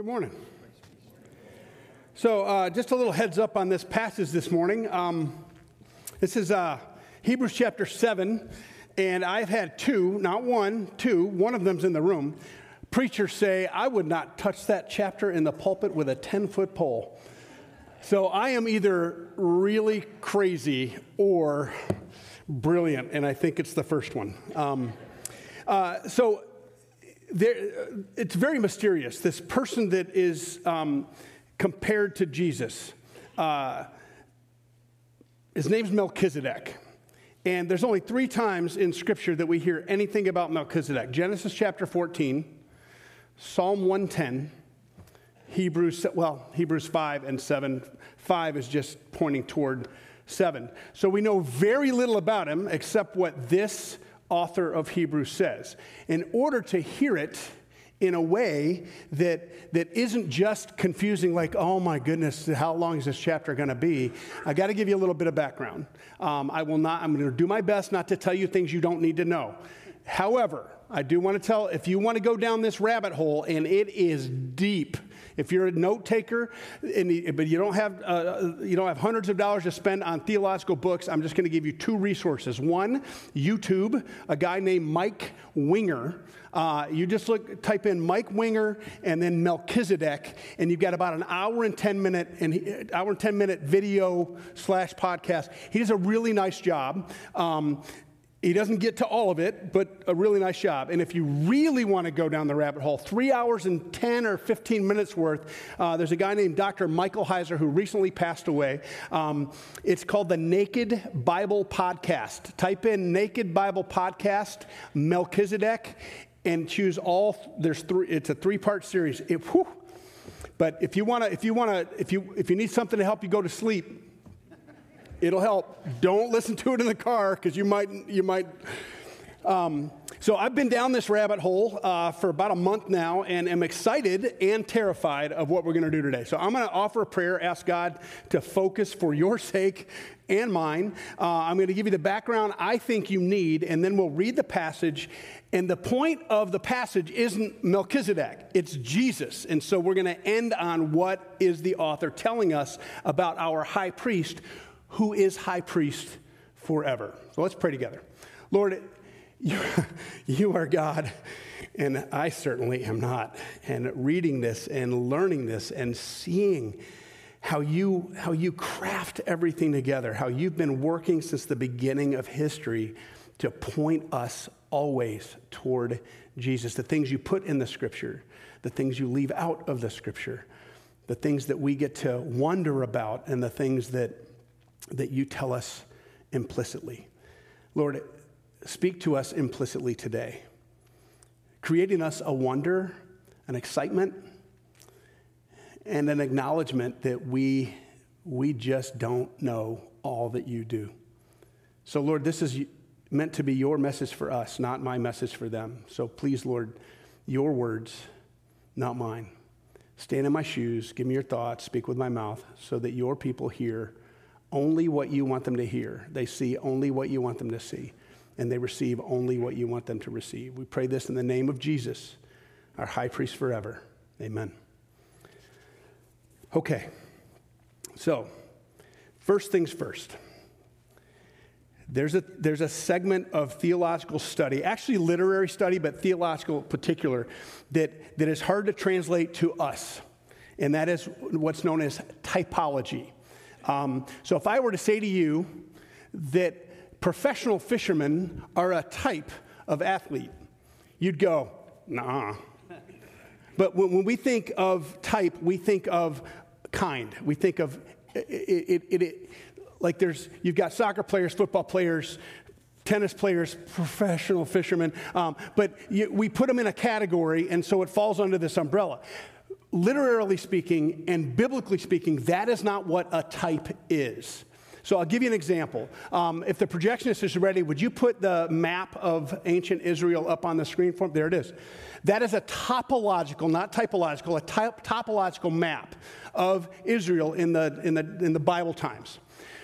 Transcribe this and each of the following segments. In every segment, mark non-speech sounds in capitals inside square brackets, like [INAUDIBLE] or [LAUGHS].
Good morning. So, uh, just a little heads up on this passage this morning. Um, this is uh, Hebrews chapter 7, and I've had two, not one, two, one of them's in the room. Preachers say, I would not touch that chapter in the pulpit with a 10 foot pole. So, I am either really crazy or brilliant, and I think it's the first one. Um, uh, so, there, it's very mysterious. This person that is um, compared to Jesus, uh, his name's Melchizedek. And there's only three times in Scripture that we hear anything about Melchizedek Genesis chapter 14, Psalm 110, Hebrews, well, Hebrews 5 and 7. 5 is just pointing toward 7. So we know very little about him except what this author of Hebrews says. In order to hear it in a way that, that isn't just confusing, like, oh my goodness, how long is this chapter going to be? I got to give you a little bit of background. Um, I will not, I'm going to do my best not to tell you things you don't need to know. However, I do want to tell if you want to go down this rabbit hole, and it is deep if you're a note taker, but you don't have uh, you don't have hundreds of dollars to spend on theological books, I'm just going to give you two resources. One, YouTube, a guy named Mike Winger. Uh, you just look, type in Mike Winger and then Melchizedek, and you've got about an hour and ten minute and he, hour and ten minute video slash podcast. He does a really nice job. Um, he doesn't get to all of it, but a really nice job. And if you really want to go down the rabbit hole, three hours and 10 or 15 minutes worth, uh, there's a guy named Dr. Michael Heiser who recently passed away. Um, it's called the Naked Bible Podcast. Type in Naked Bible Podcast, Melchizedek, and choose all. There's three, it's a three part series. It, but if you want to, if you want to, if you, if you need something to help you go to sleep, It'll help. Don't listen to it in the car because you might, you might. Um, so I've been down this rabbit hole uh, for about a month now and am excited and terrified of what we're going to do today. So I'm going to offer a prayer, ask God to focus for your sake and mine. Uh, I'm going to give you the background I think you need, and then we'll read the passage. And the point of the passage isn't Melchizedek, it's Jesus. And so we're going to end on what is the author telling us about our high priest who is high priest forever. So let's pray together. Lord, you, [LAUGHS] you are God, and I certainly am not. And reading this and learning this and seeing how you, how you craft everything together, how you've been working since the beginning of history to point us always toward Jesus. The things you put in the scripture, the things you leave out of the scripture, the things that we get to wonder about, and the things that that you tell us implicitly. Lord, speak to us implicitly today, creating us a wonder, an excitement, and an acknowledgement that we, we just don't know all that you do. So, Lord, this is meant to be your message for us, not my message for them. So please, Lord, your words, not mine. Stand in my shoes, give me your thoughts, speak with my mouth, so that your people hear only what you want them to hear. They see only what you want them to see. And they receive only what you want them to receive. We pray this in the name of Jesus, our high priest forever. Amen. Okay. So, first things first. There's a, there's a segment of theological study, actually literary study, but theological particular, that, that is hard to translate to us. And that is what's known as typology. Um, so if I were to say to you that professional fishermen are a type of athlete, you'd go, nah. But when, when we think of type, we think of kind. We think of it, it, it, it like there's, you've got soccer players, football players, tennis players, professional fishermen, um, but you, we put them in a category, and so it falls under this umbrella literally speaking and biblically speaking, that is not what a type is. So I'll give you an example. Um, if the projectionist is ready, would you put the map of ancient Israel up on the screen for me? There it is. That is a topological, not typological, a typ- topological map of Israel in the, in, the, in the Bible times.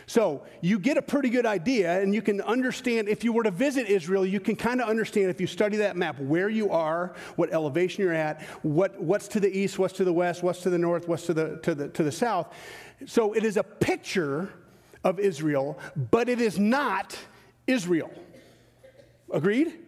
So you get a pretty good idea, and you can understand if you were to visit Israel, you can kind of understand if you study that map where you are, what elevation you're at, what, what's to the east, what's to the west, what's to the north, what's to the, to, the, to the south. So it is a picture of Israel, but it is not Israel. Agreed?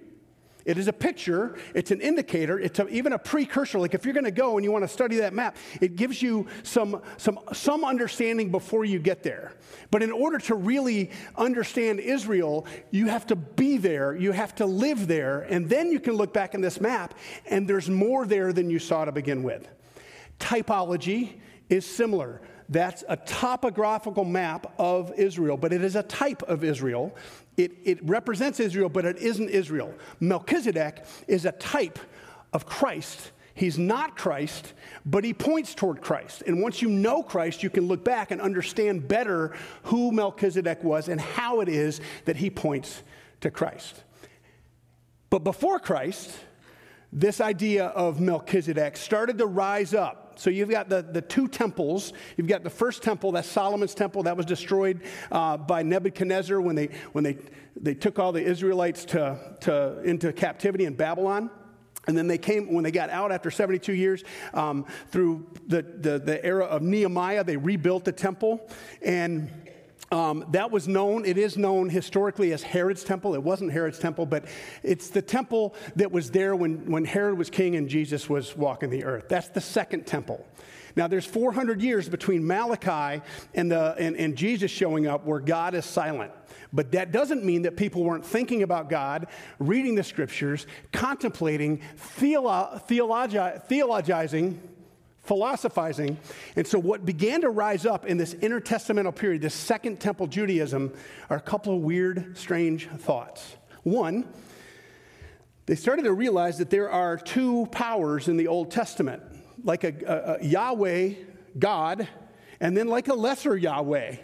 It is a picture, it's an indicator, it's a, even a precursor. Like if you're going to go and you want to study that map, it gives you some, some, some understanding before you get there. But in order to really understand Israel, you have to be there, you have to live there, and then you can look back in this map and there's more there than you saw to begin with. Typology is similar. That's a topographical map of Israel, but it is a type of Israel. It, it represents Israel, but it isn't Israel. Melchizedek is a type of Christ. He's not Christ, but he points toward Christ. And once you know Christ, you can look back and understand better who Melchizedek was and how it is that he points to Christ. But before Christ, this idea of Melchizedek started to rise up so you've got the, the two temples. You've got the first temple, that's Solomon's temple, that was destroyed uh, by Nebuchadnezzar when they, when they, they took all the Israelites to, to, into captivity in Babylon. And then they came, when they got out after 72 years, um, through the, the, the era of Nehemiah, they rebuilt the temple. And um, that was known, it is known historically as Herod's temple. It wasn't Herod's temple, but it's the temple that was there when, when Herod was king and Jesus was walking the earth. That's the second temple. Now, there's 400 years between Malachi and, the, and, and Jesus showing up where God is silent. But that doesn't mean that people weren't thinking about God, reading the scriptures, contemplating, theolo- theologi- theologizing philosophizing. And so, what began to rise up in this intertestamental period, this Second Temple Judaism, are a couple of weird, strange thoughts. One, they started to realize that there are two powers in the Old Testament, like a, a, a Yahweh, God, and then like a lesser Yahweh,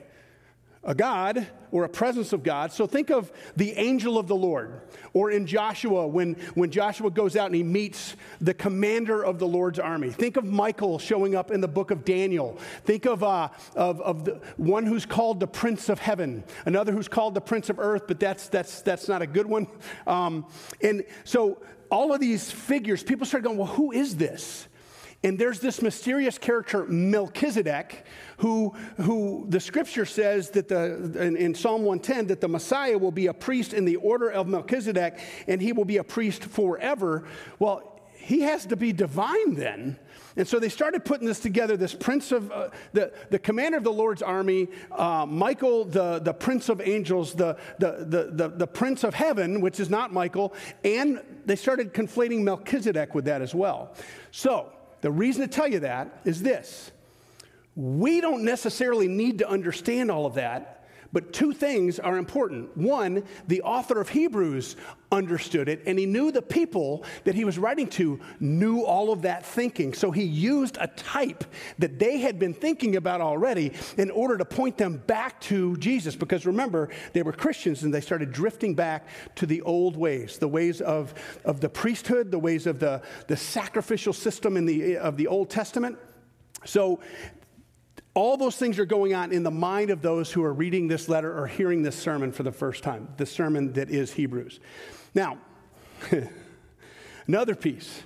a God or a presence of God. So think of the angel of the Lord. Or in Joshua, when, when Joshua goes out and he meets the commander of the Lord's army. Think of Michael showing up in the book of Daniel. Think of, uh, of, of the one who's called the Prince of Heaven, another who's called the Prince of Earth, but that's, that's, that's not a good one. Um, and so all of these figures, people start going, well, who is this? And there's this mysterious character, Melchizedek, who, who the scripture says that the, in, in, Psalm 110 that the Messiah will be a priest in the order of Melchizedek and he will be a priest forever. Well, he has to be divine then. And so they started putting this together this prince of, uh, the, the commander of the Lord's army, uh, Michael, the, the prince of angels, the, the, the, the, the prince of heaven, which is not Michael, and they started conflating Melchizedek with that as well. So, the reason to tell you that is this. We don't necessarily need to understand all of that, but two things are important. One, the author of Hebrews understood it, and he knew the people that he was writing to knew all of that thinking. So he used a type that they had been thinking about already in order to point them back to Jesus. Because remember, they were Christians and they started drifting back to the old ways, the ways of, of the priesthood, the ways of the, the sacrificial system in the, of the Old Testament. So all those things are going on in the mind of those who are reading this letter or hearing this sermon for the first time, the sermon that is Hebrews. Now, [LAUGHS] another piece.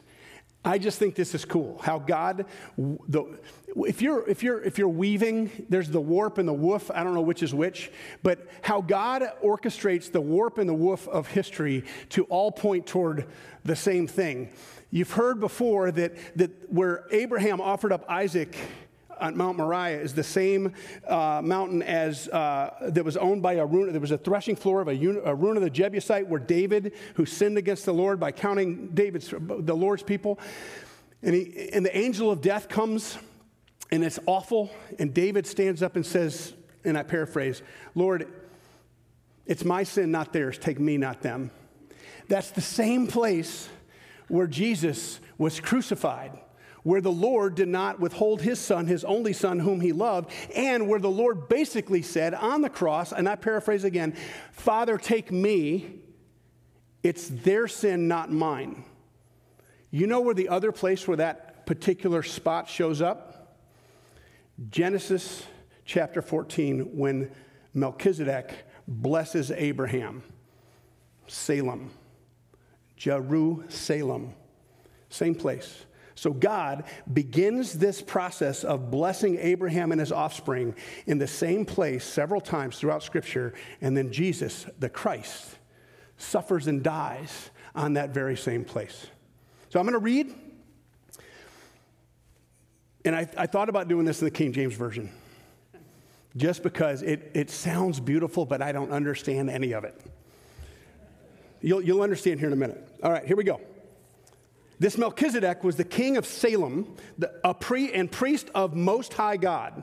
I just think this is cool. How God, the, if you're if you're if you're weaving, there's the warp and the woof. I don't know which is which, but how God orchestrates the warp and the woof of history to all point toward the same thing. You've heard before that that where Abraham offered up Isaac on Mount Moriah is the same uh, mountain as uh, that was owned by Araunah. There was a threshing floor of Araunah the Jebusite, where David, who sinned against the Lord by counting David's the Lord's people, and, he, and the angel of death comes, and it's awful. And David stands up and says, and I paraphrase, Lord, it's my sin, not theirs. Take me, not them. That's the same place where Jesus was crucified where the Lord did not withhold his son, his only son, whom he loved, and where the Lord basically said on the cross, and I paraphrase again, Father, take me. It's their sin, not mine. You know where the other place where that particular spot shows up? Genesis chapter 14, when Melchizedek blesses Abraham. Salem. Jerusalem. Same place. So God begins this process of blessing Abraham and his offspring in the same place several times throughout Scripture, and then Jesus, the Christ, suffers and dies on that very same place. So I'm going to read, and I, I thought about doing this in the King James Version just because it, it sounds beautiful, but I don't understand any of it. You'll, you'll understand here in a minute. All right, here we go. This Melchizedek was the king of Salem, the, a pre and priest of Most High God.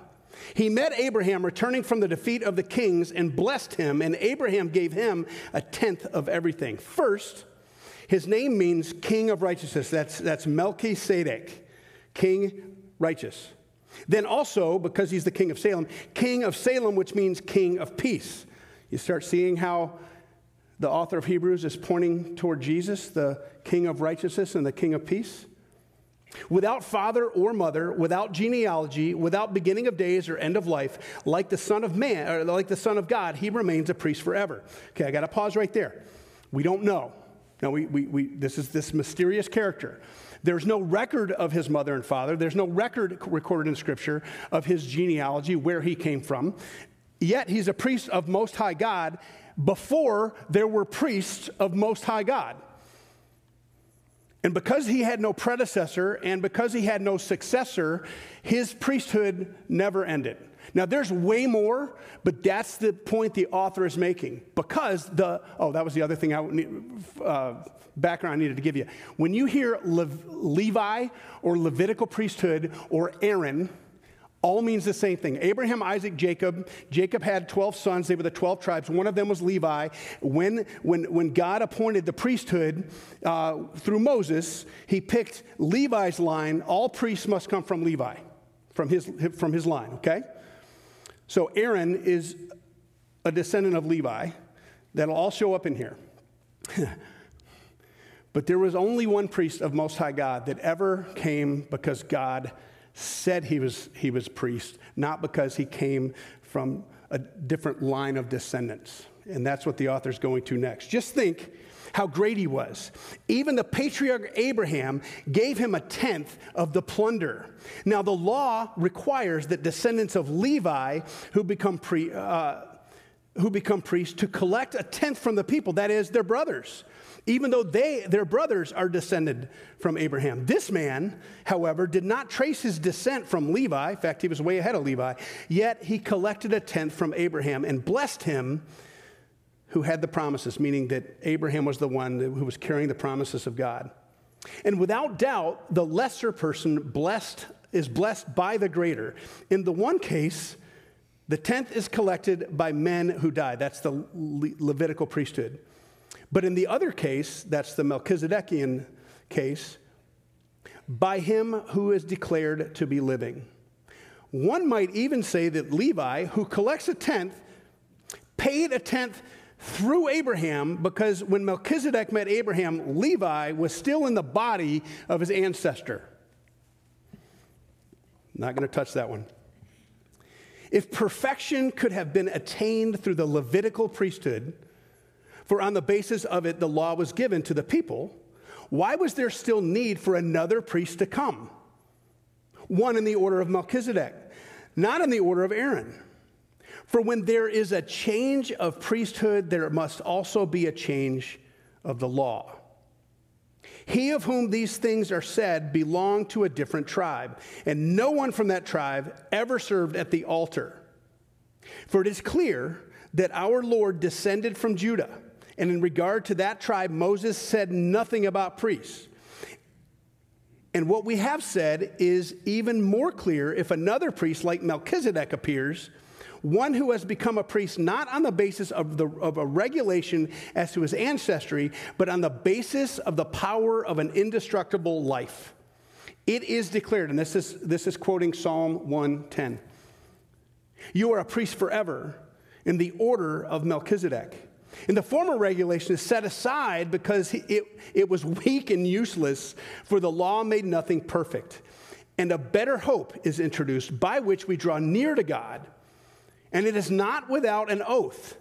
He met Abraham returning from the defeat of the kings and blessed him, and Abraham gave him a tenth of everything. First, his name means king of righteousness. That's, that's Melchizedek, king righteous. Then also, because he's the king of Salem, king of Salem, which means king of peace. You start seeing how the author of Hebrews is pointing toward Jesus, the king of righteousness and the king of peace. Without father or mother, without genealogy, without beginning of days or end of life, like the Son of Man, or like the Son of God, he remains a priest forever. Okay, I got to pause right there. We don't know. Now, we, we, we, this is this mysterious character. There's no record of his mother and father. There's no record recorded in Scripture of his genealogy, where he came from. Yet he's a priest of Most High God before there were priests of Most High God. And because he had no predecessor and because he had no successor, his priesthood never ended. Now, there's way more, but that's the point the author is making. Because the, oh, that was the other thing I uh, background I needed to give you. When you hear Le- Levi or Levitical priesthood or Aaron, all means the same thing. Abraham, Isaac, Jacob. Jacob had 12 sons. They were the 12 tribes. One of them was Levi. When, when, when God appointed the priesthood uh, through Moses, he picked Levi's line. All priests must come from Levi, from his, from his line, okay? So Aaron is a descendant of Levi. That'll all show up in here. [LAUGHS] but there was only one priest of Most High God that ever came because God said he was, he was priest, not because he came from a different line of descendants. And that's what the author's going to next. Just think how great he was. Even the patriarch Abraham gave him a tenth of the plunder. Now, the law requires that descendants of Levi who become, pre, uh, who become priests to collect a tenth from the people, that is, their brothers even though they, their brothers are descended from Abraham. This man, however, did not trace his descent from Levi. In fact, he was way ahead of Levi. Yet he collected a tenth from Abraham and blessed him who had the promises, meaning that Abraham was the one who was carrying the promises of God. And without doubt, the lesser person blessed is blessed by the greater. In the one case, the tenth is collected by men who die. That's the Levitical priesthood. But in the other case, that's the Melchizedekian case, by him who is declared to be living. One might even say that Levi, who collects a tenth, paid a tenth through Abraham because when Melchizedek met Abraham, Levi was still in the body of his ancestor. Not going to touch that one. If perfection could have been attained through the Levitical priesthood, for on the basis of it the law was given to the people, why was there still need for another priest to come? One in the order of Melchizedek, not in the order of Aaron. For when there is a change of priesthood, there must also be a change of the law. He of whom these things are said belonged to a different tribe, and no one from that tribe ever served at the altar. For it is clear that our Lord descended from Judah and in regard to that tribe, Moses said nothing about priests. And what we have said is even more clear if another priest like Melchizedek appears, one who has become a priest not on the basis of, the, of a regulation as to his ancestry, but on the basis of the power of an indestructible life. It is declared, and this is, this is quoting Psalm 110 You are a priest forever in the order of Melchizedek. And the former regulation is set aside because it, it was weak and useless, for the law made nothing perfect. And a better hope is introduced by which we draw near to God. And it is not without an oath.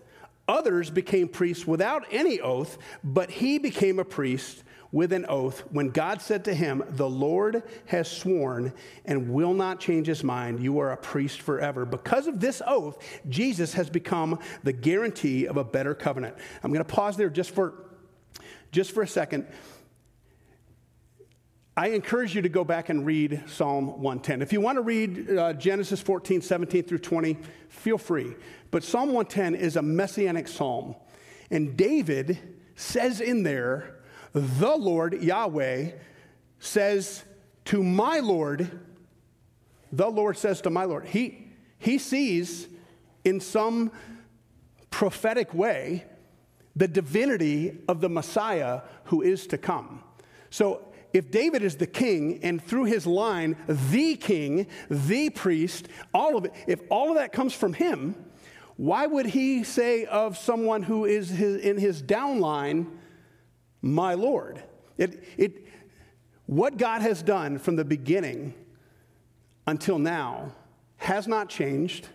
Others became priests without any oath, but he became a priest with an oath when God said to him, The Lord has sworn and will not change his mind. You are a priest forever. Because of this oath, Jesus has become the guarantee of a better covenant. I'm going to pause there just for, just for a second. I encourage you to go back and read Psalm 110. If you want to read uh, Genesis 14, 17 through 20, feel free. But Psalm 110 is a messianic psalm. And David says in there, the Lord, Yahweh, says to my Lord, the Lord says to my Lord. He, he sees in some prophetic way the divinity of the Messiah who is to come. So if David is the king and through his line, the king, the priest, all of it, if all of that comes from him, why would he say of someone who is his, in his downline, my Lord. It, it, what God has done from the beginning until now has not changed.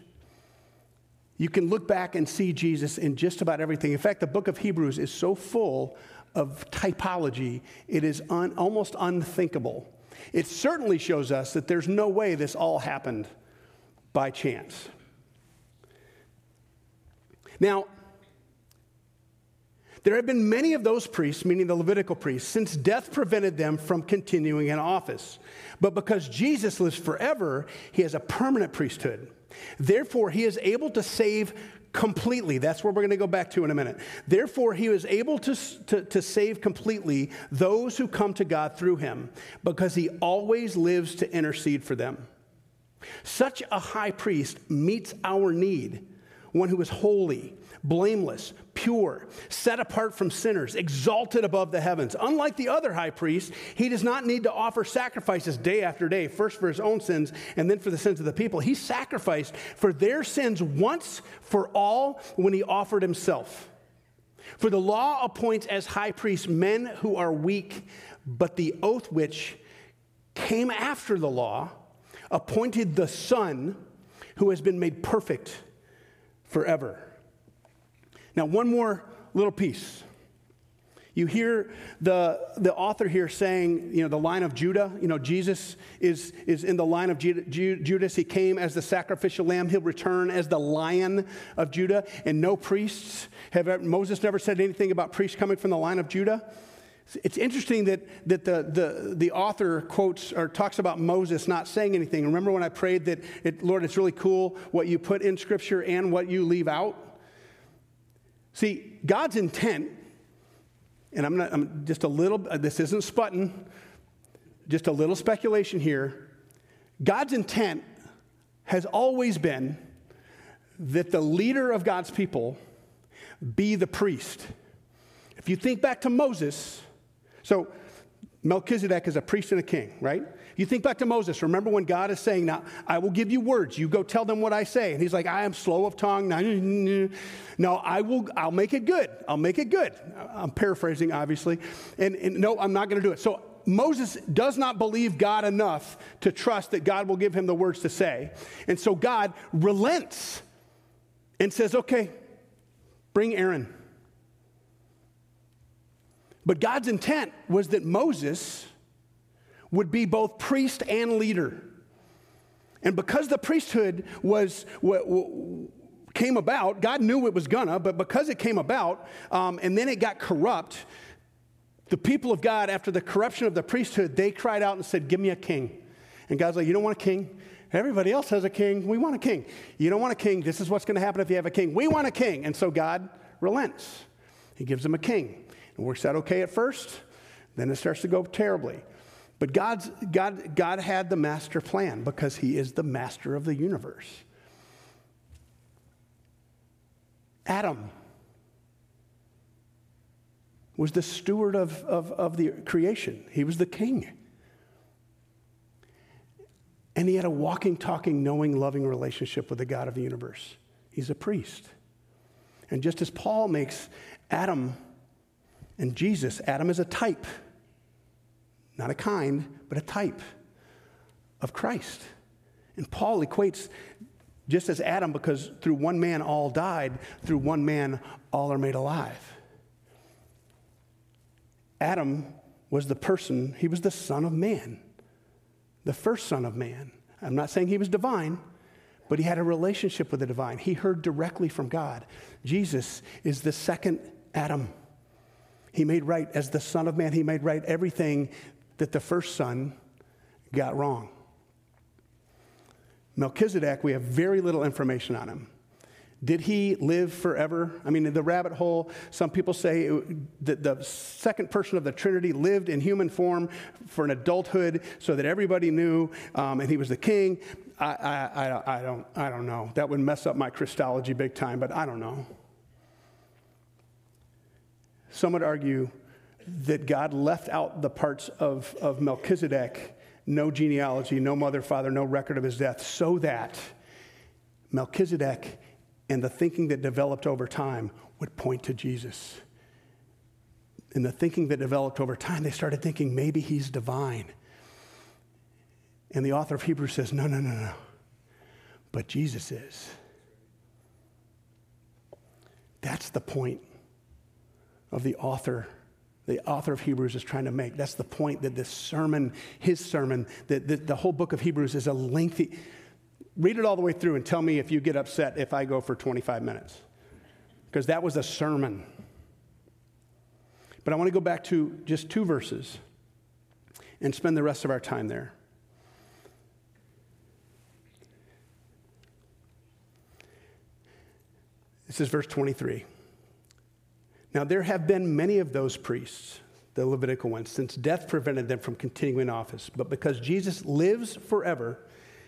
You can look back and see Jesus in just about everything. In fact, the book of Hebrews is so full of typology, it is un, almost unthinkable. It certainly shows us that there's no way this all happened by chance. Now, there have been many of those priests, meaning the Levitical priests, since death prevented them from continuing in office. But because Jesus lives forever, he has a permanent priesthood. Therefore, he is able to save completely. That's where we're going to go back to in a minute. Therefore, he was able to, to, to, save completely those who come to God through him because he always lives to intercede for them. Such a high priest meets our need, one who is holy blameless, pure, set apart from sinners, exalted above the heavens. Unlike the other high priests, he does not need to offer sacrifices day after day, first for his own sins and then for the sins of the people. He sacrificed for their sins once for all when he offered himself. For the law appoints as high priests men who are weak, but the oath which came after the law appointed the Son who has been made perfect forever. Now, one more little piece. You hear the, the author here saying, you know, the line of Judah. You know, Jesus is, is in the line of Judas. He came as the sacrificial lamb. He'll return as the lion of Judah. And no priests have Moses never said anything about priests coming from the line of Judah. It's interesting that, that the, the, the author quotes or talks about Moses not saying anything. Remember when I prayed that, it, Lord, it's really cool what you put in Scripture and what you leave out? See, God's intent, and I'm, not, I'm just a little, uh, this isn't sputting, just a little speculation here. God's intent has always been that the leader of God's people be the priest. If you think back to Moses, so Melchizedek is a priest and a king, right? You think back to Moses. Remember when God is saying, Now, I will give you words. You go tell them what I say. And he's like, I am slow of tongue. No, I will, I'll make it good. I'll make it good. I'm paraphrasing, obviously. And, and no, I'm not going to do it. So Moses does not believe God enough to trust that God will give him the words to say. And so God relents and says, Okay, bring Aaron. But God's intent was that Moses would be both priest and leader. And because the priesthood was came about, God knew it was gonna, but because it came about, um, and then it got corrupt, the people of God, after the corruption of the priesthood, they cried out and said, "Give me a king." And God's like, "You don't want a king." Everybody else has a king. We want a king. You don't want a king. This is what's going to happen if you have a king. We want a king. And so God relents. He gives them a king. It works out okay at first, then it starts to go terribly. But God's, God, God had the master plan because He is the master of the universe. Adam was the steward of, of, of the creation, he was the king. And he had a walking, talking, knowing, loving relationship with the God of the universe. He's a priest. And just as Paul makes Adam and Jesus, Adam is a type not a kind, but a type of Christ. And Paul equates Just as Adam, because through one man all died, through one man all are made alive. Adam was the person, he was the son of man, the first son of man. I'm not saying he was divine, but he had a relationship with the divine. He heard directly from God. Jesus is the second Adam. He made right, as the Son of Man, he made right everything that the first son got wrong. Melchizedek, we have very little information on him. Did he live forever? I mean, in the rabbit hole, some people say that the second person of the Trinity lived in human form for an adulthood so that everybody knew um, and he was the king. I, I, I, I, don't, I don't know. That would mess up my Christology big time, but I don't know. Some would argue that God left out the parts of, of Melchizedek no genealogy, no mother, father, no record of his death, so that Melchizedek and the thinking that developed over time would point to Jesus. And the thinking that developed over time, they started thinking maybe he's divine. And the author of Hebrews says, no, no, no, no. But Jesus is. That's the point of the author the author of Hebrews is trying to make. That's the point that this sermon, his sermon, that the, the, whole book of Hebrews is a lengthy, Read it all the way through and tell me if you get upset if I go for 25 minutes. Because that was a sermon. But I want to go back to just two verses and spend the rest of our time there. This is verse 23. Now, there have been many of those priests, the Levitical ones, since death prevented them from continuing office. But because Jesus lives forever,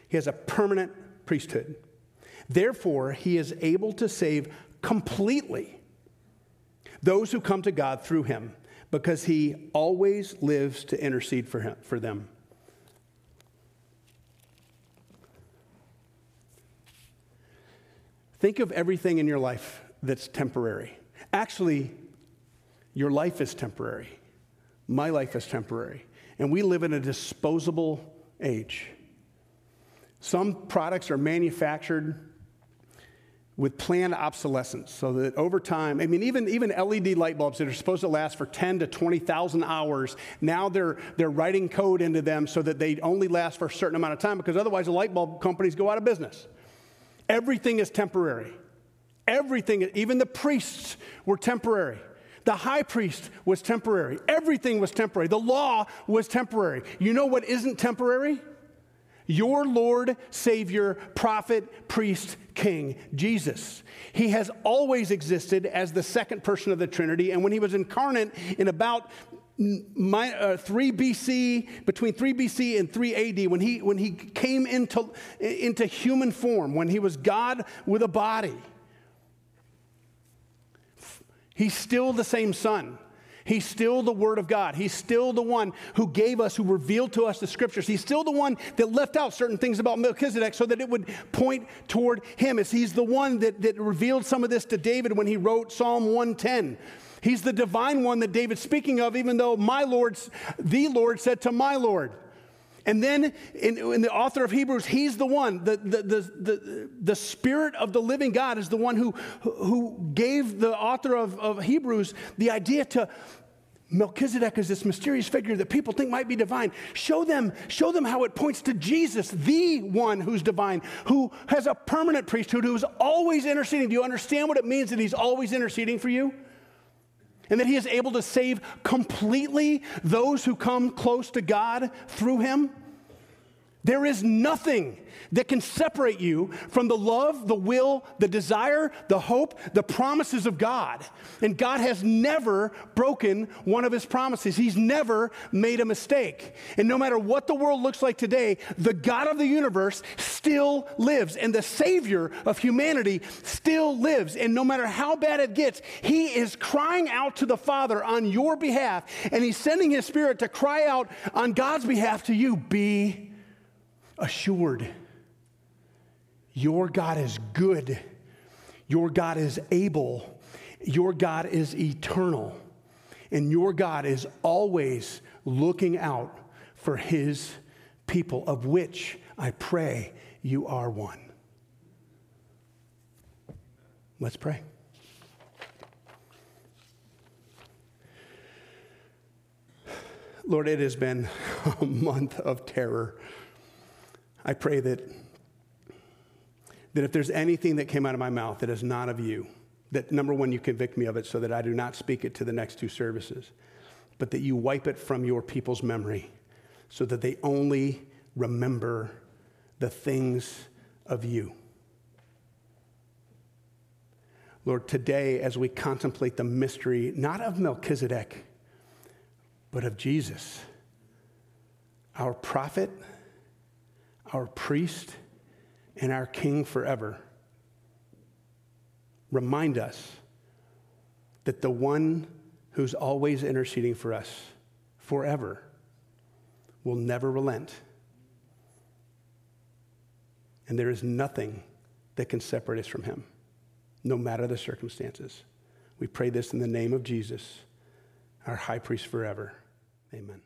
he has a permanent priesthood. Therefore, he is able to save completely those who come to God through him because he always lives to intercede for, him, for them. Think of everything in your life that's temporary. Actually, your life is temporary. My life is temporary. And we live in a disposable age. Some products are manufactured with planned obsolescence so that over time i mean even, even led light bulbs that are supposed to last for 10 to 20000 hours now they're, they're writing code into them so that they only last for a certain amount of time because otherwise the light bulb companies go out of business everything is temporary everything even the priests were temporary. The high priest was temporary. Everything was temporary. The law was temporary. You know what isn't temporary? Your Lord, Savior, prophet, priest, king, Jesus. He has always existed as the second person of the Trinity, and when he was incarnate in about my, uh, 3 BC, between 3 BC and 3 AD, when he, when he came into, into human form, when he was God with a body, he's still the same Son. He's still the Word of God. He's still the one who gave us, who revealed to us the Scriptures. He's still the one that left out certain things about Melchizedek so that it would point toward him. As he's the one that, that revealed some of this to David when he wrote Psalm 110. He's the divine one that David's speaking of, even though my Lord, the Lord said to my Lord. And then in, in, the author of Hebrews, he's the one, the, the, the, the, the Spirit of the living God is the one who, who gave the author of, of Hebrews the idea to Melchizedek is this mysterious figure that people think might be divine. Show them, show them how it points to Jesus, the one who's divine, who has a permanent priesthood, who's always interceding. Do you understand what it means that he's always interceding for you? And that he is able to save completely those who come close to God through him? There is nothing that can separate you from the love, the will, the desire, the hope, the promises of God. And God has never broken one of his promises. He's never made a mistake. And no matter what the world looks like today, the God of the universe still lives. And the Savior of humanity still lives. And no matter how bad it gets, he is crying out to the Father on your behalf. And he's sending his Spirit to cry out on God's behalf to you. Be assured. Your God is good. Your God is able. Your God is eternal. And your God is always looking out for his people, of which I pray you are one. Let's pray. Lord, it has been [LAUGHS] a month of terror. I pray that, that if there's anything that came out of my mouth that is not of you, that number one, you convict me of it so that I do not speak it to the next two services, but that you wipe it from your people's memory so that they only remember the things of you. Lord, today, as we contemplate the mystery, not of Melchizedek, but of Jesus, our prophet, our priest, and our king forever, remind us that the one who's always interceding for us forever will never relent. And there is nothing that can separate us from him, no matter the circumstances. We pray this in the name of Jesus, our high priest forever. Amen.